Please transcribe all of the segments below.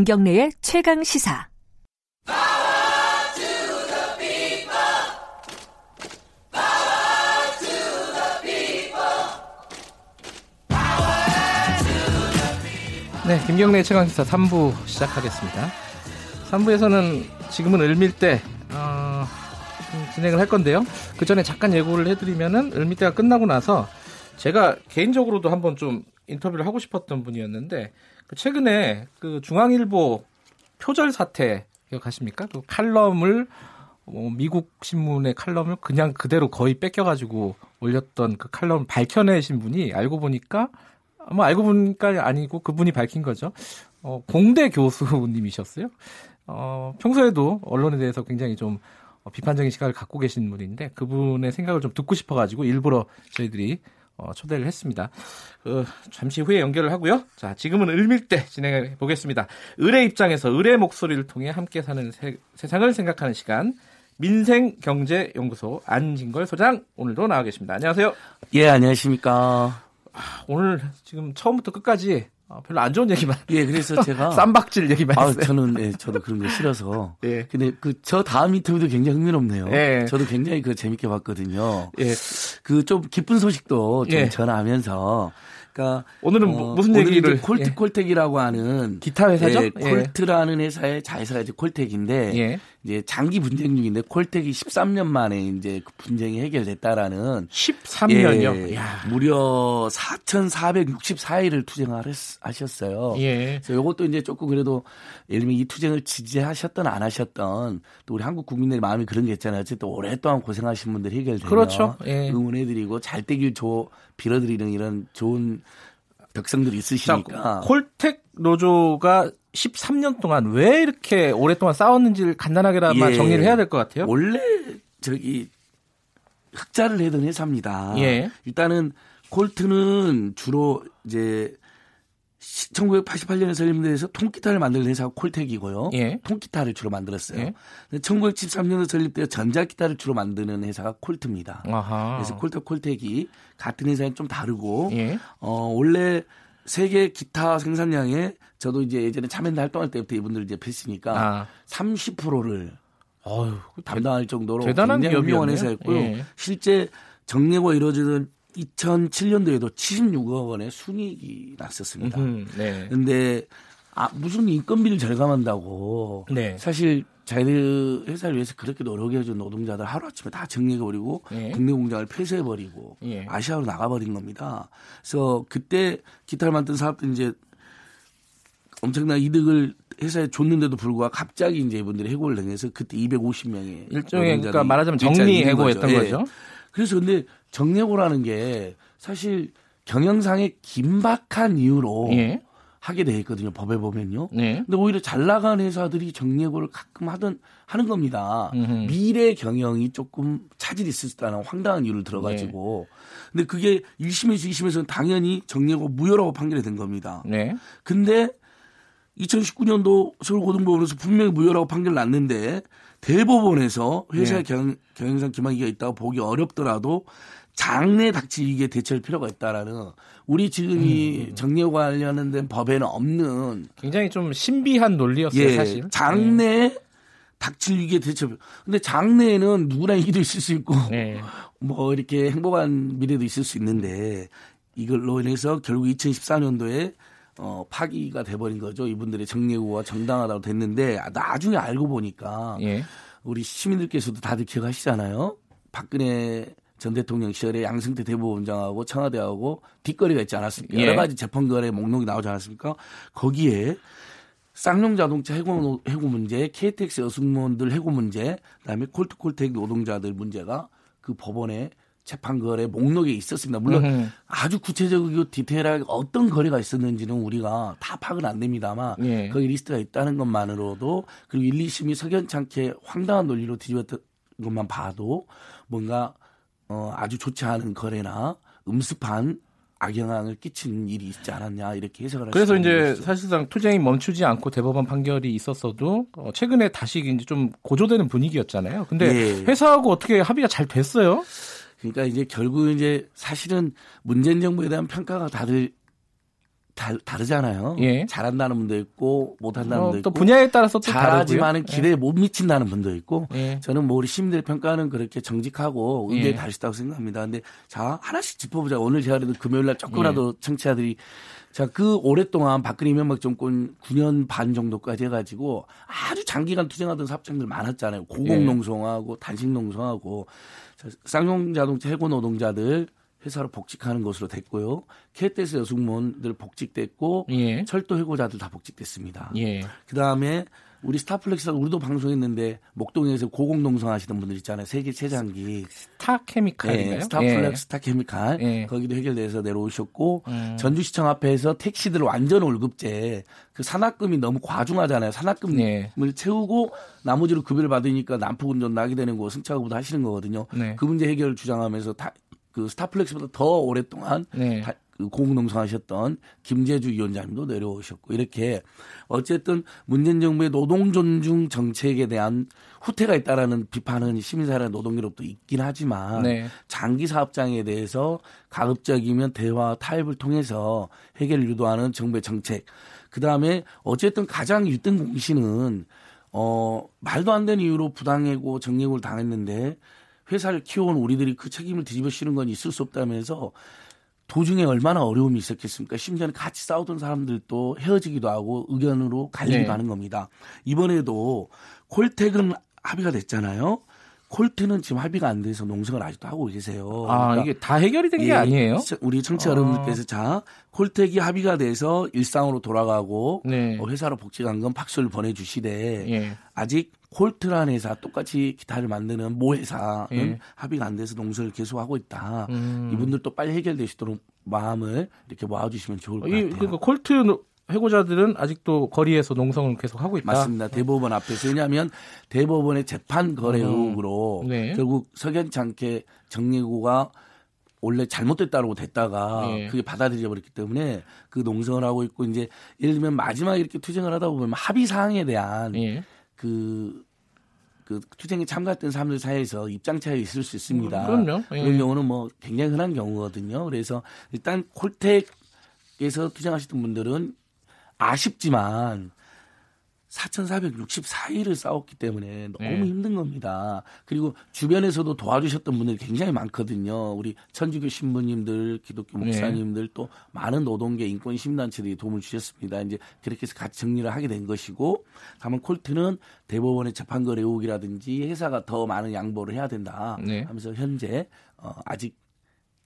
김경래의 최강 시사. 네, 김경래 최강기사 3부 시작하겠습니다. 3부에서는 지금은 을밀대 어, 진행을 할 건데요. 그 전에 잠깐 예고를 해드리면은 을밀대가 끝나고 나서 제가 개인적으로도 한번 좀 인터뷰를 하고 싶었던 분이었는데 그 최근에 그 중앙일보 표절 사태 기억하십니까? 그 칼럼을 어, 미국 신문의 칼럼을 그냥 그대로 거의 뺏겨가지고 올렸던 그 칼럼 밝혀내신 분이 알고 보니까 뭐 알고 보니까 아니고 그분이 밝힌 거죠. 어, 공대 교수님이셨어요. 어, 평소에도 언론에 대해서 굉장히 좀 비판적인 시각을 갖고 계신 분인데 그분의 생각을 좀 듣고 싶어가지고 일부러 저희들이 어, 초대를 했습니다. 어, 잠시 후에 연결을 하고요. 자, 지금은 을밀대 진행해 보겠습니다. 을의 입장에서 을의 목소리를 통해 함께 사는 세, 세상을 생각하는 시간. 민생경제연구소 안진걸 소장 오늘도 나와 계십니다. 안녕하세요. 예, 안녕하십니까. 오늘 지금 처음부터 끝까지 어, 별로 안 좋은 얘기만. 예, 그래서 제가 쌈박질 얘기만 아, 했어요. 저는 예, 저도 그런 거 싫어서. 예. 근데 그 저 다음 인터뷰도 굉장히 흥미롭네요. 예. 저도 굉장히 그 재밌게 봤거든요. 예. 그 좀 기쁜 소식도 좀 예. 전하면서 그러니까 오늘은 뭐- 무슨 얘기를- 콜트 예. 콜텍이라고 하는 기타 회사죠? 예, 콜트라는 회사의 자회사가 이제 콜텍인데 예. 이제 장기 분쟁 중인데 콜텍이 13년 만에 이제 그 분쟁이 해결됐다라는 13년이요. 예, 야. 무려 4,464일을 투쟁을 했- 하셨어요. 예. 그래서 이것도 이제 조금 그래도 예를 들면 이 투쟁을 지지하셨던 안 하셨던 또 우리 한국 국민들의 마음이 그런 게 있잖아요. 어쨌든 오랫동안 고생하신 분들 해결되면 그렇죠. 예. 응원해드리고 잘 되길 조, 빌어드리는 이런 좋은 벽성들이 자, 있으시니까 콜텍 노조가 13년 동안 왜 이렇게 오랫동안 싸웠는지를 간단하게나마 예. 정리를 해야 될 것 같아요. 원래 저기 흑자를 해던 회사입니다. 예. 일단은 콜트는 주로 이제 1988년에 설립돼서 통기타를 만드는 회사가 콜텍이고요. 예. 통기타를 주로 만들었어요. 예. 근데 1913년에 설립되어 전자기타를 주로 만드는 회사가 콜트입니다. 아하. 그래서 콜트 콜텍이 같은 회사는 좀 다르고 예. 어 원래 세계 기타 생산량에 저도 이제 예전에 참여연대 활동할 때부터 이분들 이제 뵀으니까 아. 30%를 어휴, 담당할 정도로 대단한 굉장히 기업이었네요. 회사였고요. 예. 실제 정례가 이루어지던 2007년도에도 76억 원의 순이익이 났었습니다. 음, 네. 근데 아 무슨 인건비를 절감한다고 네. 사실 자기들 회사를 위해서 그렇게 노력해준 노동자들 하루아침에 다 정리해버리고 예. 국내 공장을 폐쇄해버리고 예. 아시아로 나가버린 겁니다. 그래서 그때 기타를 만든 사업들 이제 엄청난 이득을 회사에 줬는데도 불구하고 갑자기 이제 이분들이 해고를 당해서 그때 250명의 일종의 그러니까 말하자면 정리 해고였던 거죠. 그래서 근데 정리해고라는 게 사실 경영상의 긴박한 이유로 예. 하게 돼 있거든요. 법에 보면요. 네. 근데 오히려 잘 나간 회사들이 정리해고를 가끔 하던 하는 겁니다. 음흠. 미래 경영이 조금 차질이 있을 수 있다는 황당한 이유를 들어가지고. 네. 근데 그게 1심에서 2심에서는 당연히 정리해고 무효라고 판결이 된 겁니다. 네. 근데 2019년도 서울고등법원에서 분명히 무효라고 판결 났는데 대법원에서 회사의 네. 경, 경영상 기만기가 있다고 보기 어렵더라도 장래 닥칠 이게 대처할 필요가 있다라는 우리 지금 음, 이 정리하고 관련된 법에는 없는 굉장히 좀 신비한 논리였어요, 예, 사실. 네. 장래 닥칠 위기에 대처. 근데 장래에는 누구나 이기도 있을 수 있고 네. 뭐 이렇게 행복한 미래도 있을 수 있는데 이걸로 인해서 결국 2014년도에 어, 파기가 돼버린 거죠. 이분들의 정례구가 정당하다고 됐는데 아, 나중에 알고 보니까 예. 우리 시민들께서도 다들 기억하시잖아요. 박근혜 전 대통령 시절에 양승태 대법원장하고 청와대하고 뒷거리가 있지 않았습니까? 예. 여러 가지 재판 거래 목록이 나오지 않았습니까? 거기에 쌍용 자동차 해고, 해고 문제, KTX 여승무원들 해고 문제, 그다음에 콜트콜텍 노동자들 문제가 그 법원에 재판 거래 목록에 있었습니다. 물론 음흠. 아주 구체적이고 디테일하게 어떤 거래가 있었는지는 우리가 다 파악은 안 됩니다만 예. 거기 리스트가 있다는 것만으로도 그리고 1, 2심이 석연찮게 황당한 논리로 뒤집었던 것만 봐도 뭔가 어, 아주 좋지 않은 거래나 음습한 악영향을 끼친 일이 있지 않았냐 이렇게 해석을 할 그래서 이제 것이죠. 사실상 투쟁이 멈추지 않고 대법원 판결이 있었어도 어, 최근에 다시 이제 좀 고조되는 분위기였잖아요. 근데 예. 회사하고 어떻게 합의가 잘 됐어요? 그러니까 이제 결국 이제 사실은 문재인 정부에 대한 평가가 다들 다, 다르잖아요. 예. 잘한다는 분도 있고 못한다는 어, 분도 또 있고 분야에 따라서 또 잘하지만은 다르고요. 기대에 못 미친다는 분도 있고 예. 저는 뭐 우리 시민들의 평가는 그렇게 정직하고 의견이 예. 다르시다고 생각합니다. 근데 자 하나씩 짚어보자. 오늘 제가 그래도 금요일 날 예. 조금이라도 청취자들이 자 그 오랫동안 박근혜 이명박 정권 9년 반 정도까지 해가지고 아주 장기간 투쟁하던 사업장들 많았잖아요. 예. 고공농성하고 단식농성하고 자, 쌍용자동차 해고 노동자들 회사로 복직하는 것으로 됐고요. KTX 여승무원들 복직됐고 예. 철도 해고자들 다 복직됐습니다. 예. 그 다음에 우리 스타플렉스 우리도 방송했는데 목동에서 고공농성 하시던 분들 있잖아요. 세계 최장기. 스타케미칼인가요? 네, 스타플렉스 스타케미칼. 예. 거기도 해결돼서 내려오셨고 음. 전주시청 앞에서 택시들 완전 월급제 그 사납금이 너무 과중하잖아요. 사납금을 네. 채우고 나머지로 급여를 받으니까 난폭운전 나게 되는 거 승차거부도 하시는 거거든요. 네. 그 문제 해결을 주장하면서 다, 그 스타플렉스보다 더 오랫동안 네. 다- 그 고공농성하셨던 김재주 위원장님도 내려오셨고 이렇게 어쨌든 문재인 정부의 노동 존중 정책에 대한 후퇴가 있다라는 비판은 시민사회 노동기로부터 있긴 하지만 네. 장기 사업장에 대해서 가급적이면 대화 타협을 통해서 해결을 유도하는 정부의 정책. 그 다음에 어쨌든 가장 1등 공신은 어 말도 안 되는 이유로 부당해고 정리해고를 당했는데 회사를 키워온 우리들이 그 책임을 뒤집어 씌우는 건 있을 수 없다면서 도중에 얼마나 어려움이 있었겠습니까? 심지어는 같이 싸우던 사람들도 헤어지기도 하고 의견으로 갈리기도 네. 하는 겁니다. 이번에도 콜택은 합의가 됐잖아요. 콜트는 지금 합의가 안 돼서 농성을 아직도 하고 계세요. 아, 그러니까 이게 다 해결이 된게 예, 아니에요? 시- 우리 청취 자 아. 여러분들께서 자 콜택이 합의가 돼서 일상으로 돌아가고 네. 어, 회사로 복직한 건 박수를 보내주시되 예. 아직 콜트라는 회사 똑같이 기타를 만드는 모 회사는 예. 합의가 안 돼서 농성을 계속하고 있다. 음. 이분들도 빨리 해결되시도록 마음을 이렇게 모아주시면 좋을 것 이, 같아요. 그러니까 콜트 해고자들은 아직도 거리에서 농성을 계속 하고 있다. 맞습니다. 대법원 앞에서 왜냐하면 대법원의 재판 거래 음. 의혹으로 네. 결국 석연치 않게 정리고가 원래 잘못됐다고 됐다가 네. 그게 받아들여 버렸기 때문에 그 농성을 하고 있고 이제 예를 들면 마지막에 이렇게 투쟁을 하다 보면 합의 사항에 대한 예. 그, 그 투쟁에 참가했던 사람들 사이에서 입장 차이가 있을 수 있습니다. 그럼요. 예. 그런 경우는 뭐 굉장히 흔한 경우거든요. 그래서 일단 콜텍에서 투쟁하셨던 분들은 아쉽지만 4,464일을 싸웠기 때문에 너무 네. 힘든 겁니다. 그리고 주변에서도 도와주셨던 분들이 굉장히 많거든요. 우리 천주교 신부님들, 기독교 네. 목사님들 또 많은 노동계 인권 시민단체들이 도움을 주셨습니다. 이제 그렇게 해서 같이 정리를 하게 된 것이고 다만 콜트는 대법원의 재판거래 의혹이라든지 회사가 더 많은 양보를 해야 된다 네. 하면서 현재 어, 아직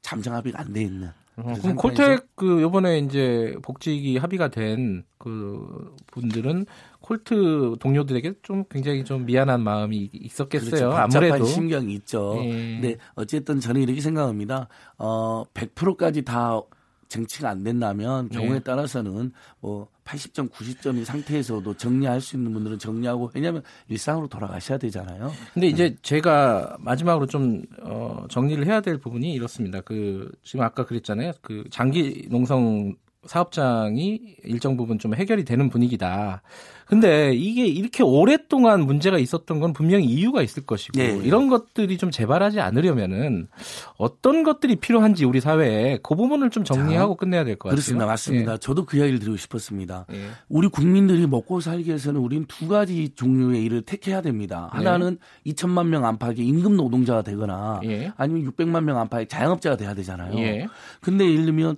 잠정 합의가 안 돼 있는 어, 그럼 콜텍 그 요번에 이제 복직이 합의가 된 그 분들은 콜트 동료들에게 좀 굉장히 좀 미안한 마음이 있었겠어요. 그렇죠. 아무래도 심경이 있죠. 예. 근데 어쨌든 저는 이렇게 생각합니다. 어, 100%까지 다 쟁취가 안 된다면 네. 경우에 따라서는 뭐 80점, 90점인 상태에서도 정리할 수 있는 분들은 정리하고 왜냐하면 일상으로 돌아가셔야 되잖아요. 근데 이제 제가 마지막으로 좀 어, 정리를 해야 될 부분이 이렇습니다. 그 지금 아까 그랬잖아요. 그 장기 농성 사업장이 일정 부분 좀 해결이 되는 분위기다. 근데 이게 이렇게 오랫동안 문제가 있었던 건 분명히 이유가 있을 것이고 네. 이런 것들이 좀 재발하지 않으려면은 어떤 것들이 필요한지 우리 사회에 그 부분을 좀 정리하고 끝내야 될 것 같아요. 그렇습니다. 맞습니다. 저도 그 이야기를 드리고 싶었습니다. 예. 예. 우리 국민들이 먹고 살기 위해서는 우리는 두 가지 종류의 일을 택해야 됩니다. 네. 하나는 2천만 명 안팎의 임금 노동자가 되거나 예. 아니면 600만 명 안팎의 자영업자가 돼야 되잖아요. 예. 근데 예를 들면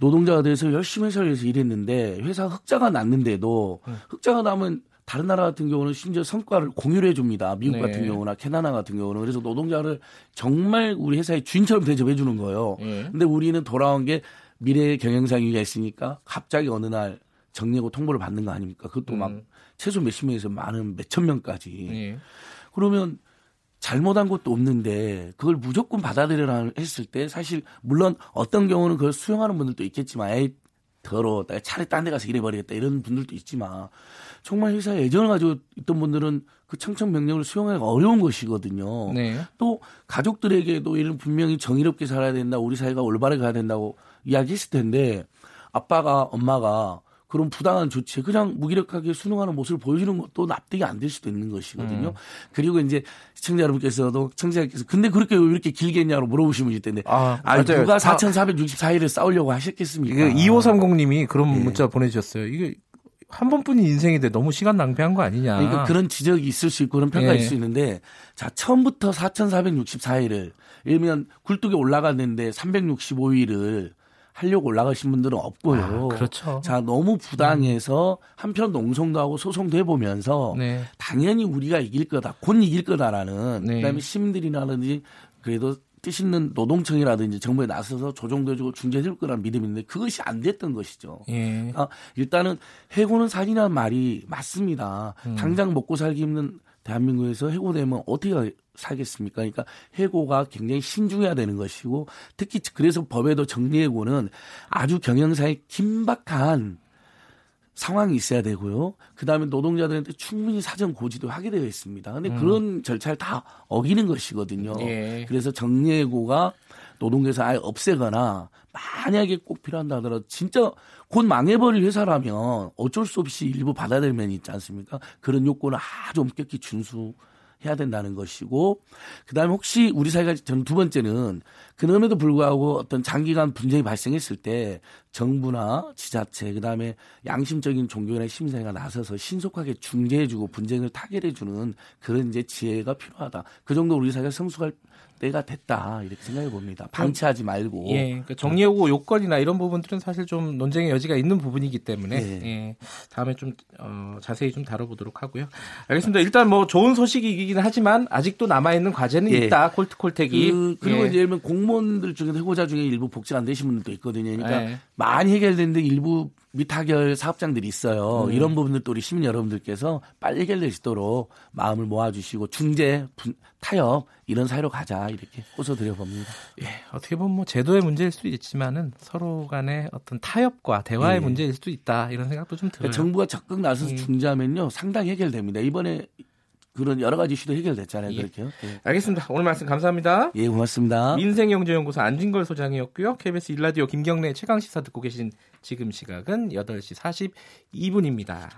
노동자가 돼서 열심히 회사를 위해서 일했는데 회사 흑자가 났는데도 음. 흑자가 나면 다른 나라 같은 경우는 심지어 성과를 공유를 해줍니다. 미국 네. 같은 경우나 캐나다 같은 경우는 그래서 노동자를 정말 우리 회사의 주인처럼 대접해 주는 거예요. 예. 근데 우리는 돌아온 게 미래의 경영상 이유가 있으니까 갑자기 어느 날 정리하고 통보를 받는 거 아닙니까? 그것도 막 음. 최소 몇십 명에서 많은 몇천 명까지. 예. 그러면 잘못한 것도 없는데 그걸 무조건 받아들여라 했을 때 사실 물론 어떤 경우는 그걸 수용하는 분들도 있겠지만 에이 더러워 내가 차라리 딴 데 가서 일해버리겠다 이런 분들도 있지만 정말 회사에 애정을 가지고 있던 분들은 그 청천벽력을 수용하기가 어려운 것이거든요. 네. 또 가족들에게도 이런 분명히 정의롭게 살아야 된다 우리 사회가 올바르게 가야 된다고 이야기했을 텐데 아빠가 엄마가 그런 부당한 조치에 그냥 무기력하게 순응하는 모습을 보여주는 것도 납득이 안 될 수도 있는 것이거든요. 음. 그리고 이제 시청자 여러분께서도 청자께서 근데 그렇게 왜 이렇게 길게 했냐고 물어보시면 있을 텐데 아, 아 누가 4,464일을 싸우려고 하셨겠습니까? 2530님이 그런 예. 문자 보내주셨어요. 이게 한 번뿐인 인생인데 너무 시간 낭비한 거 아니냐. 그러니까 그런 지적이 있을 수 있고 그런 평가일 예. 수 있는데 자 처음부터 4,464일을 예를 들면 굴뚝에 올라갔는데 365일을 하려고 올라가신 분들은 없고요. 아, 그렇죠. 자, 너무 부당해서 음. 한편 농성도 하고 소송도 해보면서 네. 당연히 우리가 이길 거다, 곧 이길 거다라는 네. 그다음에 시민들이라든지 그래도 뜻 있는 노동청이라든지 정부에 나서서 조정돼주고 중재해줄 거라는 믿음이 있는데 그것이 안 됐던 것이죠. 예. 아, 일단은 해고는 살이라는 말이 맞습니다. 음. 당장 먹고 살기 힘든 대한민국에서 해고되면 어떻게 살겠습니까? 그러니까 해고가 굉장히 신중해야 되는 것이고 특히 그래서 법에도 정리해고는 아주 경영사의 긴박한 상황이 있어야 되고요. 그 다음에 노동자들한테 충분히 사전 고지도 하게 되어 있습니다. 근데 음. 그런 절차를 다 어기는 것이거든요. 예. 그래서 정리해고가 노동계에서 아예 없애거나 만약에 꼭 필요한다 하더라도 진짜 곧 망해버릴 회사라면 어쩔 수 없이 일부 받아야 될 면이 있지 않습니까? 그런 요건을 아주 엄격히 준수 해야 된다는 것이고 그다음에 혹시 우리 사회가 저는 두 번째는 그럼에도 불구하고 어떤 장기간 분쟁이 발생했을 때 정부나 지자체 그다음에 양심적인 종교나 심사가 나서서 신속하게 중재해주고 분쟁을 타결해주는 그런 이제 지혜가 필요하다. 그 정도 우리 사회가 성숙할 때가 됐다 이렇게 생각해 봅니다. 방치하지 말고. 예, 그러니까 정리하고 요건이나 이런 부분들은 사실 좀 논쟁의 여지가 있는 부분이기 때문에 예. 예, 다음에 좀 어, 자세히 좀 다뤄보도록 하고요. 알겠습니다. 일단 뭐 좋은 소식이긴 하지만 아직도 남아 있는 과제는 예. 있다. 콜트 콜택이. 그, 리고 예. 이제 예를 들면 공무원들 중에 해고자 중에 일부 복지가 안 되신 분들도 있거든요. 그러니까 예. 많이 해결되는데 일부 미타결 사업장들이 있어요. 음. 이런 부분들도 우리 시민 여러분들께서 빨리 해결될 수 있도록 마음을 모아주시고 중재, 분, 타협 이런 사회로 가자 이렇게 호소드려 봅니다. 예, 어떻게 보면 뭐 제도의 문제일 수도 있지만은 서로 간의 어떤 타협과 대화의 예. 문제일 수도 있다 이런 생각도 좀 들어요. 그러니까 정부가 적극 나서서 예. 중재하면요 상당히 해결됩니다. 이번에 그런 여러 가지 이슈도 해결됐잖아요. 예. 그렇게요. 예. 알겠습니다. 오늘 말씀 감사합니다. 예, 고맙습니다. 민생경제연구소 안진걸 소장이었고요. KBS 일라디오 김경래 최강 시사 듣고 계신 지금 시각은 8시 42분입니다.